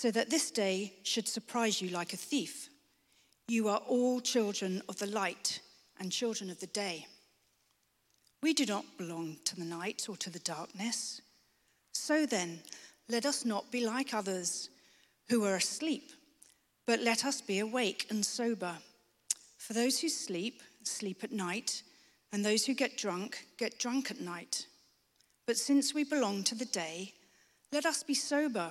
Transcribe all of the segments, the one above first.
so that this day should surprise you like a thief. You are all children of the light and children of the day. We do not belong to the night or to the darkness. So then, let us not be like others who are asleep, but let us be awake and sober. For those who sleep, sleep at night, and those who get drunk, get drunk at night. But since we belong to the day, let us be sober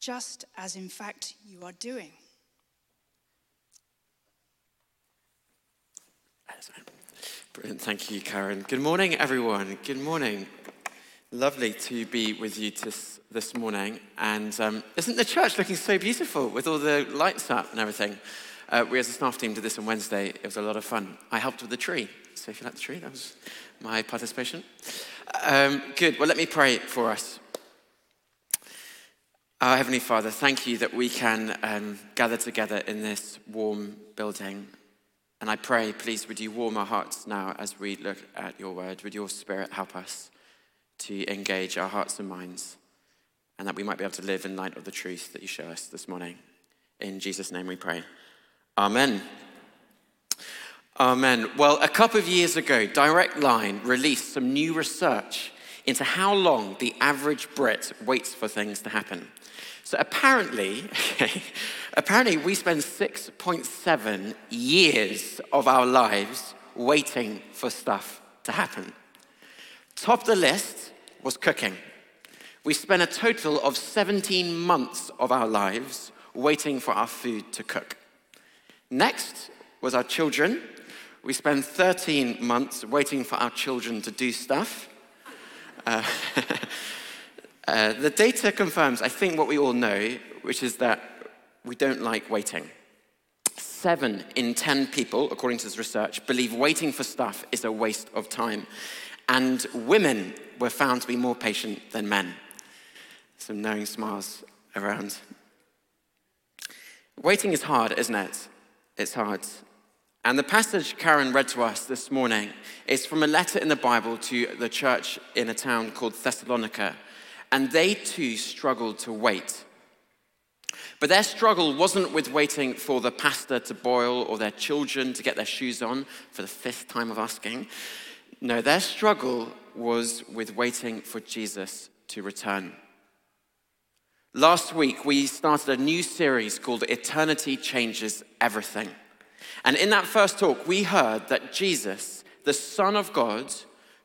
just as in fact you are doing. Brilliant. Thank you, Karen. Good morning, everyone. Good morning. Lovely to be with you this, this morning. And um, isn't the church looking so beautiful with all the lights up and everything? Uh, we as a staff team did this on Wednesday. It was a lot of fun. I helped with the tree. So if you like the tree, that was my participation. Um, good. Well, let me pray for us. Our Heavenly Father, thank you that we can um, gather together in this warm building. And I pray, please, would you warm our hearts now as we look at your word? Would your spirit help us to engage our hearts and minds, and that we might be able to live in light of the truth that you show us this morning? In Jesus' name we pray. Amen. Amen. Well, a couple of years ago, Direct Line released some new research into how long the average Brit waits for things to happen. So apparently, okay, apparently we spend 6.7 years of our lives waiting for stuff to happen. Top of the list was cooking. We spent a total of 17 months of our lives waiting for our food to cook. Next was our children. We spent 13 months waiting for our children to do stuff. Uh, Uh, the data confirms, I think, what we all know, which is that we don't like waiting. Seven in 10 people, according to this research, believe waiting for stuff is a waste of time. And women were found to be more patient than men. Some knowing smiles around. Waiting is hard, isn't it? It's hard. And the passage Karen read to us this morning is from a letter in the Bible to the church in a town called Thessalonica and they too struggled to wait. But their struggle wasn't with waiting for the pasta to boil or their children to get their shoes on for the fifth time of asking. No, their struggle was with waiting for Jesus to return. Last week, we started a new series called Eternity Changes Everything. And in that first talk, we heard that Jesus, the Son of God,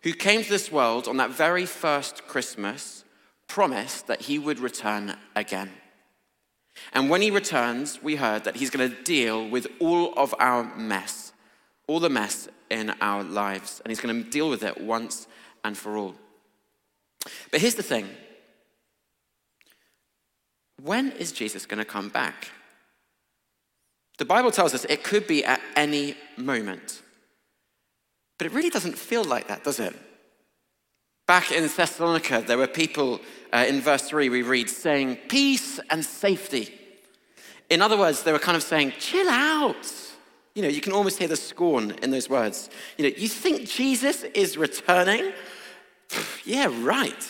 who came to this world on that very first Christmas, promised that he would return again. And when he returns, we heard that he's going to deal with all of our mess, all the mess in our lives, and he's going to deal with it once and for all. But here's the thing when is Jesus going to come back? The Bible tells us it could be at any moment. But it really doesn't feel like that, does it? Back in Thessalonica, there were people, uh, in verse 3, we read, saying, Peace and safety. In other words, they were kind of saying, Chill out. You know, you can almost hear the scorn in those words. You know, you think Jesus is returning? yeah, right.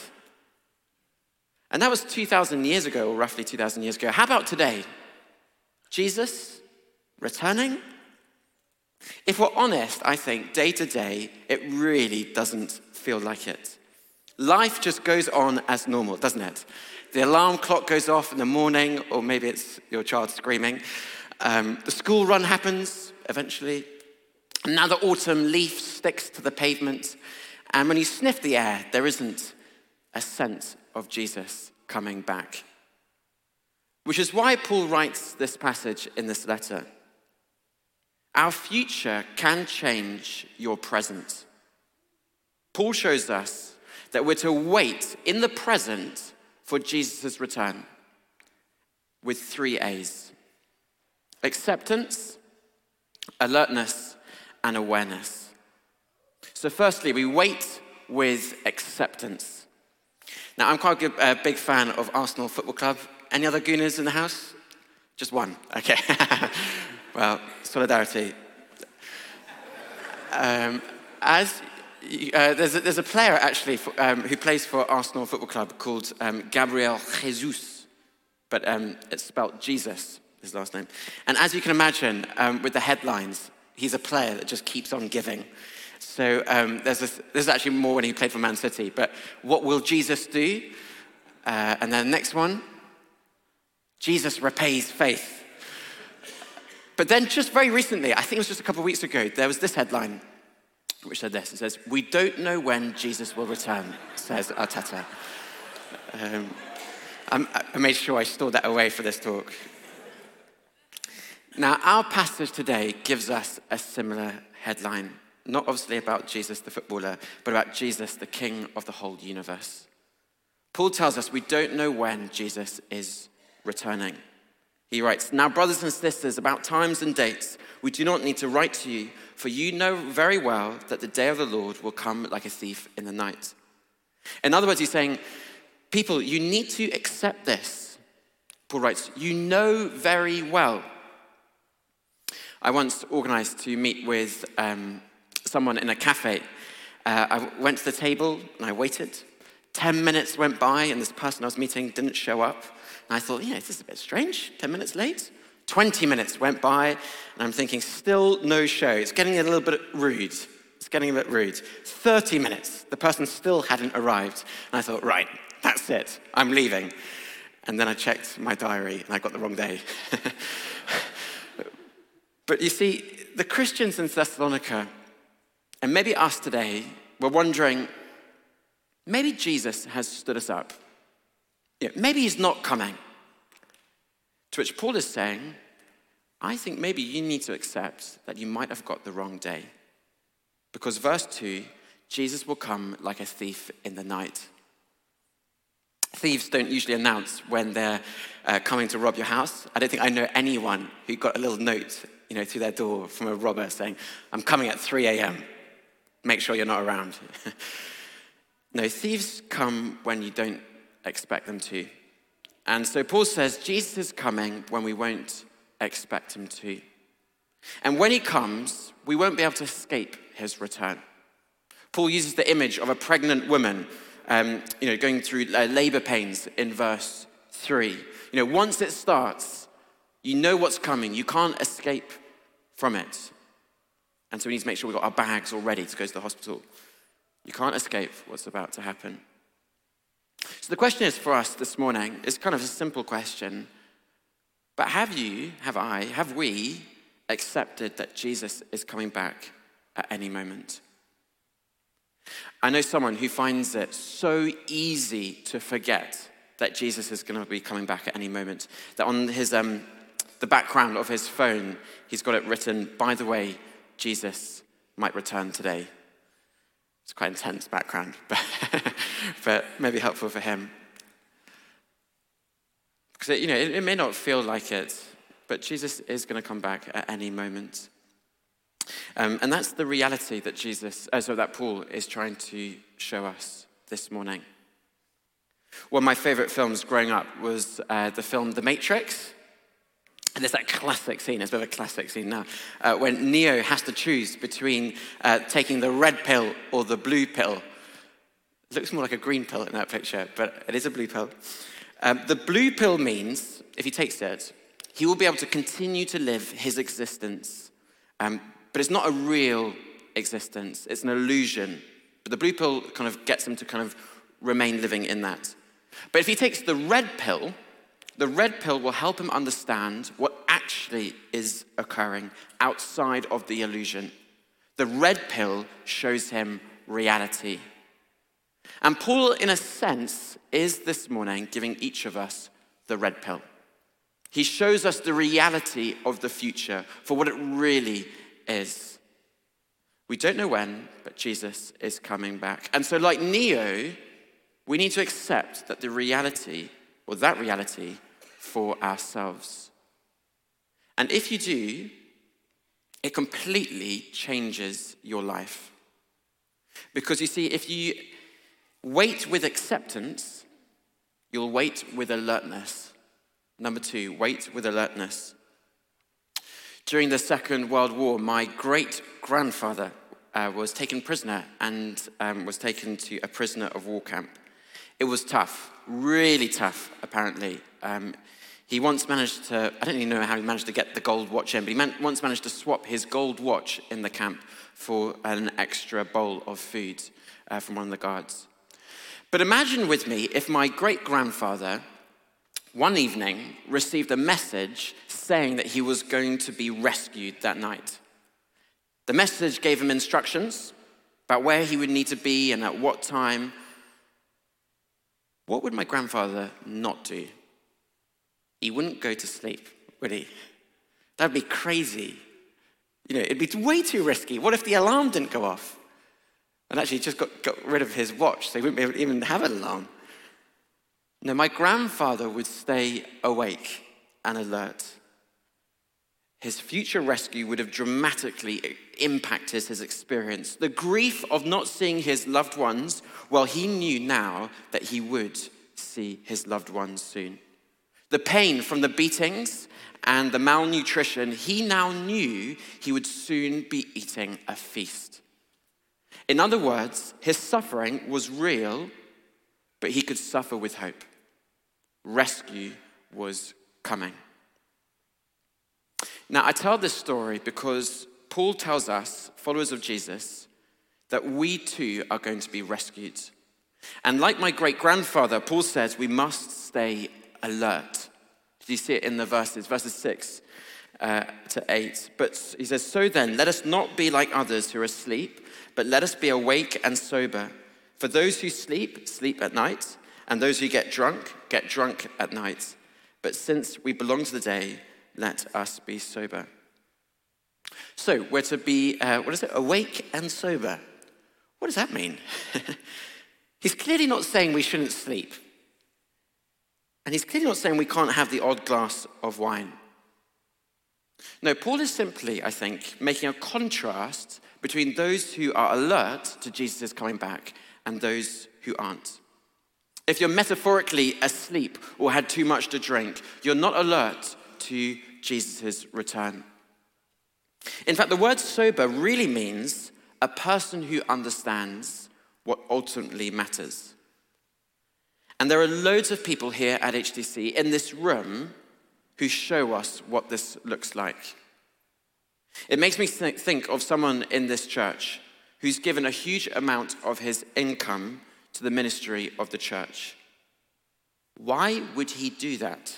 And that was 2,000 years ago, or roughly 2,000 years ago. How about today? Jesus returning? If we're honest, I think day to day, it really doesn't feel like it. Life just goes on as normal, doesn't it? The alarm clock goes off in the morning, or maybe it's your child screaming. Um, the school run happens eventually. The autumn leaf sticks to the pavement. And when you sniff the air, there isn't a sense of Jesus coming back. Which is why Paul writes this passage in this letter. Our future can change your present. Paul shows us that we're to wait in the present for Jesus' return with three A's acceptance, alertness, and awareness. So, firstly, we wait with acceptance. Now, I'm quite a big fan of Arsenal Football Club. Any other Gooners in the house? Just one. Okay. well, solidarity. Um, as uh, there's, a, there's, a, player actually for, um, who plays for Arsenal Football Club called um, Gabriel Jesus, but um, it's spelled Jesus, his last name. And as you can imagine, um, with the headlines, he's a player that just keeps on giving. So um, there's, this, actually more when he played for Man City. But what will Jesus do? Uh, and then the next one, Jesus repays faith. But then just very recently, I think it was just a couple of weeks ago, there was this headline which said this. It says, We don't know when Jesus will return, says Arteta. Um, i made sure I stored that away for this talk. Now, our passage today gives us a similar headline, not obviously about Jesus the footballer, but about Jesus, the king of the whole universe. Paul tells us we don't know when Jesus is returning. He writes, Now, brothers and sisters, about times and dates, we do not need to write to you, for you know very well that the day of the Lord will come like a thief in the night. In other words, he's saying, People, you need to accept this. Paul writes, You know very well. I once organized to meet with um, someone in a cafe. Uh, I went to the table and I waited. Ten minutes went by, and this person I was meeting didn't show up. And I thought, yeah, this is a bit strange. 10 minutes late. 20 minutes went by, and I'm thinking, still no show. It's getting a little bit rude. It's getting a bit rude. 30 minutes, the person still hadn't arrived. And I thought, right, that's it. I'm leaving. And then I checked my diary, and I got the wrong day. but you see, the Christians in Thessalonica, and maybe us today, were wondering maybe Jesus has stood us up. Yeah, maybe he's not coming. To which Paul is saying, I think maybe you need to accept that you might have got the wrong day. Because verse 2, Jesus will come like a thief in the night. Thieves don't usually announce when they're uh, coming to rob your house. I don't think I know anyone who got a little note, you know, through their door from a robber saying, "I'm coming at 3 a.m. Make sure you're not around." no, thieves come when you don't expect them to. And so Paul says Jesus is coming when we won't expect him to. And when he comes, we won't be able to escape his return. Paul uses the image of a pregnant woman, um, you know, going through uh, labor pains in verse 3. You know, once it starts, you know what's coming. You can't escape from it. And so we need to make sure we've got our bags all ready to go to the hospital. You can't escape what's about to happen. So the question is for us this morning is kind of a simple question. But have you, have I, have we accepted that Jesus is coming back at any moment? I know someone who finds it so easy to forget that Jesus is going to be coming back at any moment that on his um, the background of his phone he's got it written. By the way, Jesus might return today. It's quite intense background, but, but maybe helpful for him. Because, you know, it, it may not feel like it, but Jesus is going to come back at any moment. Um, and that's the reality that Jesus, uh, so that Paul is trying to show us this morning. One of my favorite films growing up was uh, the film The Matrix. And there's that classic scene, it's a bit of a classic scene now, uh, when Neo has to choose between uh, taking the red pill or the blue pill. Looks more like a green pill in that picture, but it is a blue pill. Um, the blue pill means, if he takes it, he will be able to continue to live his existence. Um, but it's not a real existence, it's an illusion. But the blue pill kind of gets him to kind of remain living in that. But if he takes the red pill, the red pill will help him understand what actually is occurring outside of the illusion. The red pill shows him reality. And Paul, in a sense, is this morning giving each of us the red pill. He shows us the reality of the future for what it really is. We don't know when, but Jesus is coming back. And so, like Neo, we need to accept that the reality, or that reality, for ourselves. And if you do, it completely changes your life. Because you see, if you wait with acceptance, you'll wait with alertness. Number two, wait with alertness. During the Second World War, my great grandfather uh, was taken prisoner and um, was taken to a prisoner of war camp. It was tough, really tough, apparently. Um, he once managed to, I don't even know how he managed to get the gold watch in, but he once managed to swap his gold watch in the camp for an extra bowl of food uh, from one of the guards. But imagine with me if my great grandfather one evening received a message saying that he was going to be rescued that night. The message gave him instructions about where he would need to be and at what time. What would my grandfather not do? He wouldn't go to sleep, would he? That'd be crazy. You know, it'd be way too risky. What if the alarm didn't go off? And actually, just got, got rid of his watch, so he wouldn't be able to even have an alarm. No, my grandfather would stay awake and alert. His future rescue would have dramatically impacted his experience. The grief of not seeing his loved ones, well, he knew now that he would see his loved ones soon. The pain from the beatings and the malnutrition, he now knew he would soon be eating a feast. In other words, his suffering was real, but he could suffer with hope rescue was coming. Now, I tell this story because Paul tells us, followers of Jesus, that we too are going to be rescued. And like my great grandfather, Paul says we must stay alert. Did you see it in the verses? Verses 6 uh, to 8. But he says, So then, let us not be like others who are asleep, but let us be awake and sober. For those who sleep, sleep at night and those who get drunk, get drunk at night. But since we belong to the day, let us be sober. So we're to be, uh, what is it, awake and sober. What does that mean? he's clearly not saying we shouldn't sleep. And he's clearly not saying we can't have the odd glass of wine. No, Paul is simply, I think, making a contrast between those who are alert to Jesus' coming back and those who aren't. If you're metaphorically asleep or had too much to drink, you're not alert to Jesus' return. In fact, the word sober really means a person who understands what ultimately matters. And there are loads of people here at HTC in this room who show us what this looks like. It makes me think of someone in this church who's given a huge amount of his income to the ministry of the church. Why would he do that?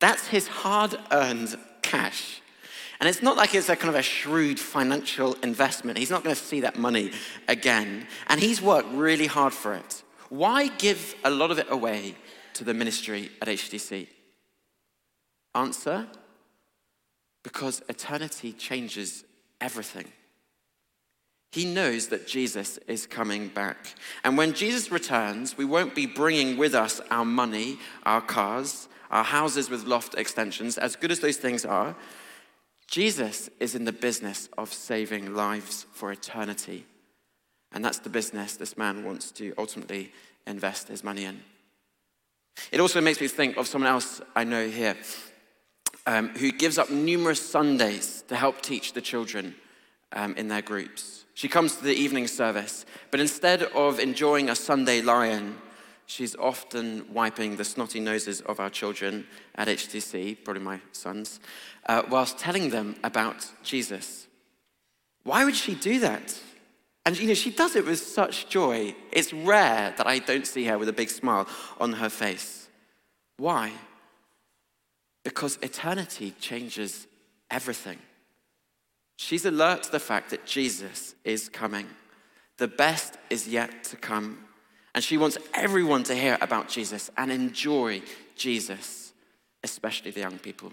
That's his hard earned cash. And it's not like it's a kind of a shrewd financial investment. He's not going to see that money again. And he's worked really hard for it. Why give a lot of it away to the ministry at HTC? Answer because eternity changes everything. He knows that Jesus is coming back. And when Jesus returns, we won't be bringing with us our money, our cars, our houses with loft extensions, as good as those things are. Jesus is in the business of saving lives for eternity. And that's the business this man wants to ultimately invest his money in. It also makes me think of someone else I know here um, who gives up numerous Sundays to help teach the children um, in their groups. She comes to the evening service, but instead of enjoying a Sunday lion, she's often wiping the snotty noses of our children at HTC, probably my sons, uh, whilst telling them about Jesus. Why would she do that? And you know, she does it with such joy. It's rare that I don't see her with a big smile on her face. Why? Because eternity changes everything. She's alert to the fact that Jesus is coming. The best is yet to come. And she wants everyone to hear about Jesus and enjoy Jesus, especially the young people.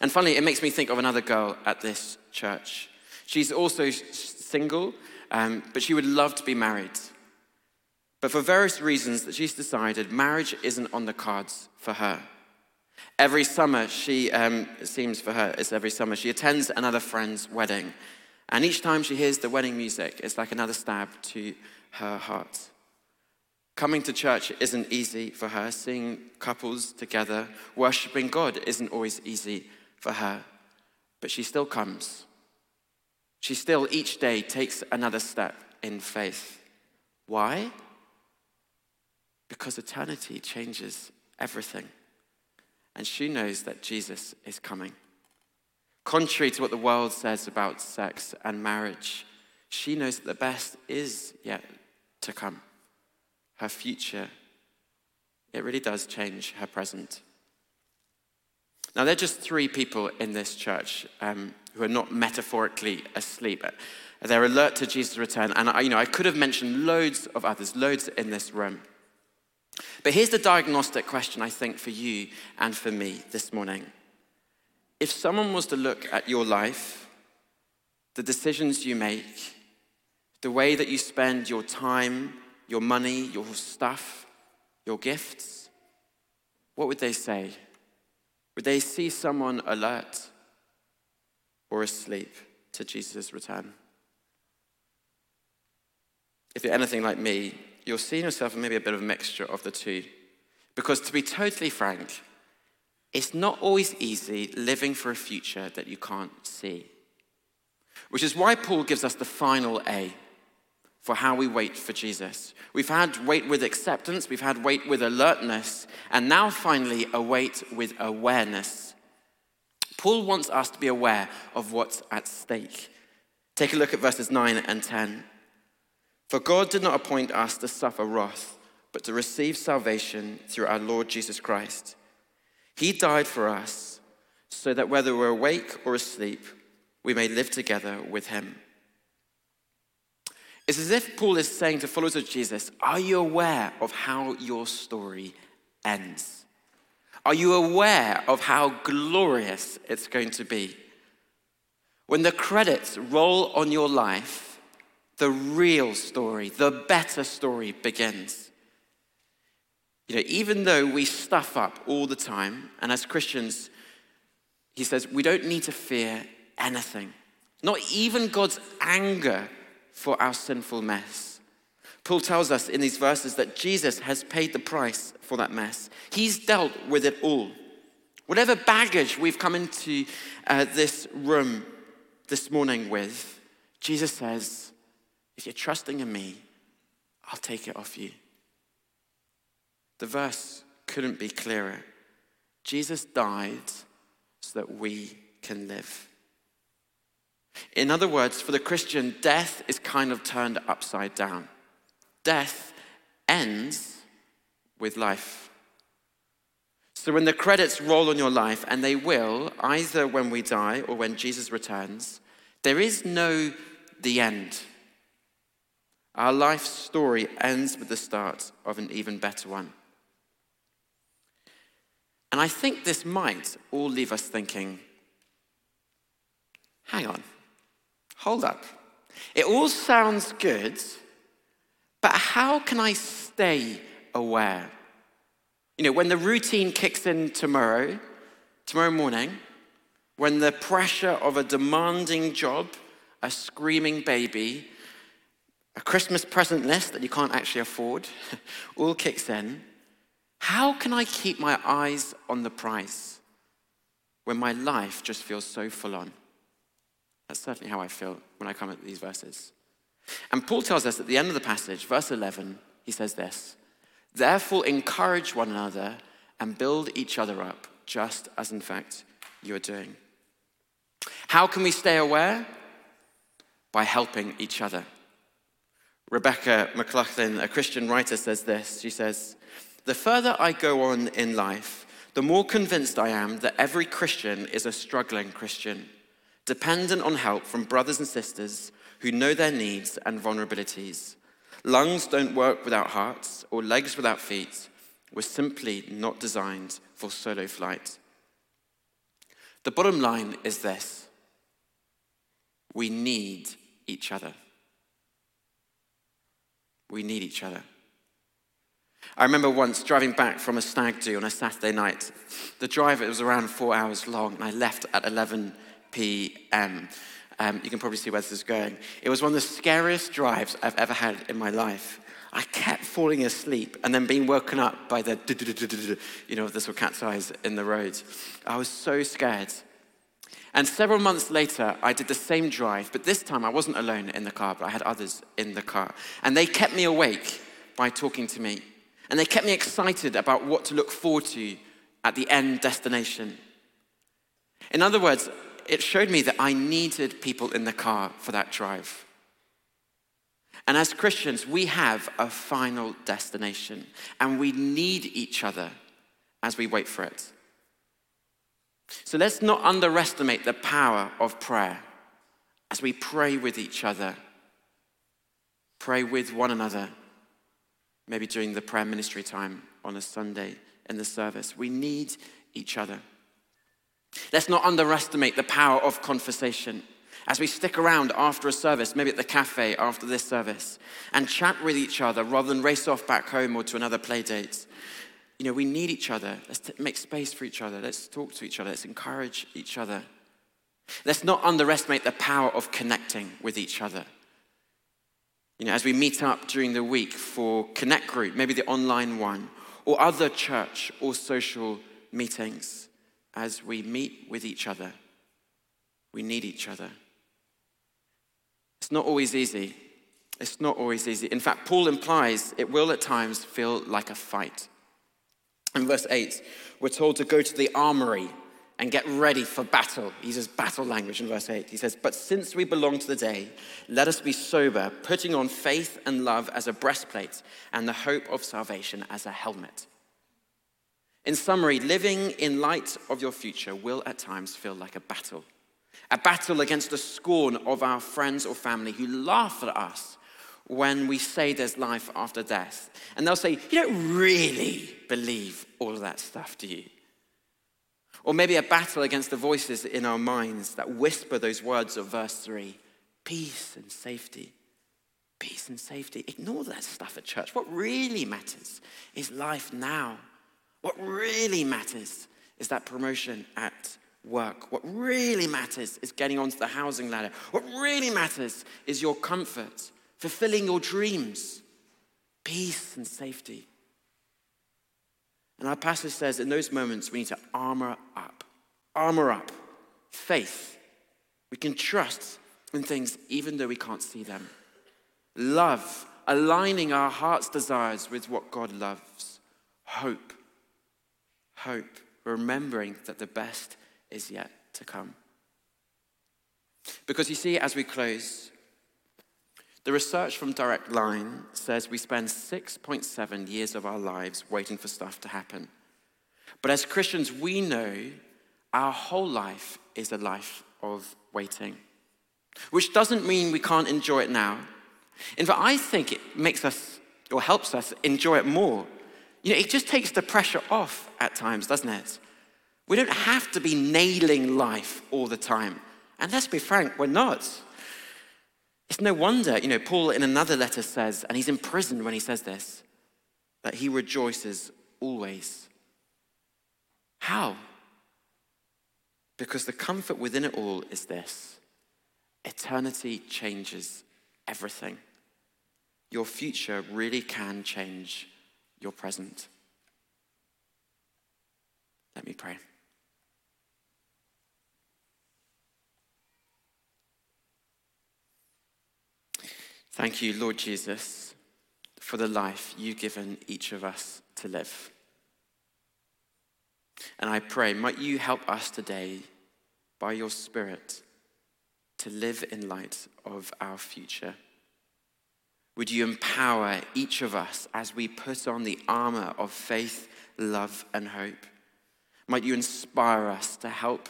And finally, it makes me think of another girl at this church. She's also single, um, but she would love to be married. But for various reasons that she's decided, marriage isn't on the cards for her. Every summer, she, um, it seems for her, it's every summer, she attends another friend's wedding. And each time she hears the wedding music, it's like another stab to her heart. Coming to church isn't easy for her. Seeing couples together, worshiping God isn't always easy for her. But she still comes. She still each day takes another step in faith. Why? Because eternity changes everything and she knows that Jesus is coming. Contrary to what the world says about sex and marriage, she knows that the best is yet to come. Her future, it really does change her present. Now, there are just three people in this church um, who are not metaphorically asleep. They're alert to Jesus' return. And I, you know, I could have mentioned loads of others, loads in this room. But here's the diagnostic question, I think, for you and for me this morning. If someone was to look at your life, the decisions you make, the way that you spend your time, your money, your stuff, your gifts, what would they say? Would they see someone alert or asleep to Jesus' return? If you're anything like me, you're seeing yourself maybe a bit of a mixture of the two. Because to be totally frank, it's not always easy living for a future that you can't see. Which is why Paul gives us the final A for how we wait for Jesus. We've had wait with acceptance, we've had wait with alertness, and now finally a wait with awareness. Paul wants us to be aware of what's at stake. Take a look at verses 9 and 10. For God did not appoint us to suffer wrath, but to receive salvation through our Lord Jesus Christ. He died for us, so that whether we're awake or asleep, we may live together with him. It's as if Paul is saying to followers of Jesus, Are you aware of how your story ends? Are you aware of how glorious it's going to be? When the credits roll on your life, the real story, the better story begins. You know, even though we stuff up all the time, and as Christians, he says, we don't need to fear anything, not even God's anger for our sinful mess. Paul tells us in these verses that Jesus has paid the price for that mess. He's dealt with it all. Whatever baggage we've come into uh, this room this morning with, Jesus says, if you're trusting in me, I'll take it off you. The verse couldn't be clearer. Jesus died so that we can live. In other words, for the Christian, death is kind of turned upside down. Death ends with life. So when the credits roll on your life, and they will, either when we die or when Jesus returns, there is no the end. Our life story ends with the start of an even better one. And I think this might all leave us thinking hang on, hold up. It all sounds good, but how can I stay aware? You know, when the routine kicks in tomorrow, tomorrow morning, when the pressure of a demanding job, a screaming baby, a Christmas present list that you can't actually afford all kicks in. How can I keep my eyes on the prize when my life just feels so full on? That's certainly how I feel when I come at these verses. And Paul tells us at the end of the passage, verse 11, he says this Therefore, encourage one another and build each other up, just as in fact you are doing. How can we stay aware? by helping each other. Rebecca McLaughlin, a Christian writer, says this. She says, The further I go on in life, the more convinced I am that every Christian is a struggling Christian, dependent on help from brothers and sisters who know their needs and vulnerabilities. Lungs don't work without hearts, or legs without feet. We're simply not designed for solo flight. The bottom line is this we need each other. We need each other. I remember once driving back from a stag do on a Saturday night. The drive it was around four hours long, and I left at 11 p.m. Um, you can probably see where this is going. It was one of the scariest drives I've ever had in my life. I kept falling asleep and then being woken up by the, you know, this little cat's eyes in the road. I was so scared. And several months later, I did the same drive, but this time I wasn't alone in the car, but I had others in the car. And they kept me awake by talking to me. And they kept me excited about what to look forward to at the end destination. In other words, it showed me that I needed people in the car for that drive. And as Christians, we have a final destination, and we need each other as we wait for it. So let's not underestimate the power of prayer as we pray with each other, pray with one another, maybe during the prayer ministry time on a Sunday in the service. We need each other. Let's not underestimate the power of conversation as we stick around after a service, maybe at the cafe after this service, and chat with each other rather than race off back home or to another play date. You know, we need each other. Let's t- make space for each other. Let's talk to each other. Let's encourage each other. Let's not underestimate the power of connecting with each other. You know, as we meet up during the week for Connect Group, maybe the online one, or other church or social meetings, as we meet with each other, we need each other. It's not always easy. It's not always easy. In fact, Paul implies it will at times feel like a fight. In verse 8, we're told to go to the armory and get ready for battle. He uses battle language in verse 8. He says, But since we belong to the day, let us be sober, putting on faith and love as a breastplate and the hope of salvation as a helmet. In summary, living in light of your future will at times feel like a battle. A battle against the scorn of our friends or family who laugh at us when we say there's life after death. And they'll say, You don't really believe all of that stuff, do you? Or maybe a battle against the voices in our minds that whisper those words of verse 3 peace and safety. Peace and safety. Ignore that stuff at church. What really matters is life now. What really matters is that promotion at work. What really matters is getting onto the housing ladder. What really matters is your comfort, fulfilling your dreams, peace and safety. And our passage says in those moments we need to armor up. Armor up. Faith. We can trust in things even though we can't see them. Love. Aligning our heart's desires with what God loves. Hope. Hope. Remembering that the best is yet to come. Because you see, as we close, the research from Direct Line says we spend 6.7 years of our lives waiting for stuff to happen. But as Christians, we know our whole life is a life of waiting, which doesn't mean we can't enjoy it now. In fact, I think it makes us or helps us enjoy it more. You know, it just takes the pressure off at times, doesn't it? We don't have to be nailing life all the time. And let's be frank, we're not. It's no wonder, you know, Paul in another letter says, and he's in prison when he says this, that he rejoices always. How? Because the comfort within it all is this eternity changes everything. Your future really can change your present. Let me pray. Thank you, Lord Jesus, for the life you've given each of us to live. And I pray, might you help us today by your Spirit to live in light of our future. Would you empower each of us as we put on the armor of faith, love, and hope? Might you inspire us to help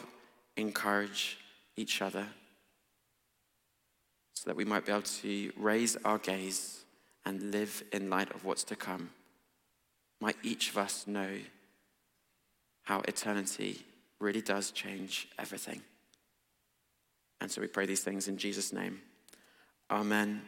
encourage each other so that we might be able to raise our gaze and live in light of what's to come? Might each of us know how eternity really does change everything. And so we pray these things in Jesus' name. Amen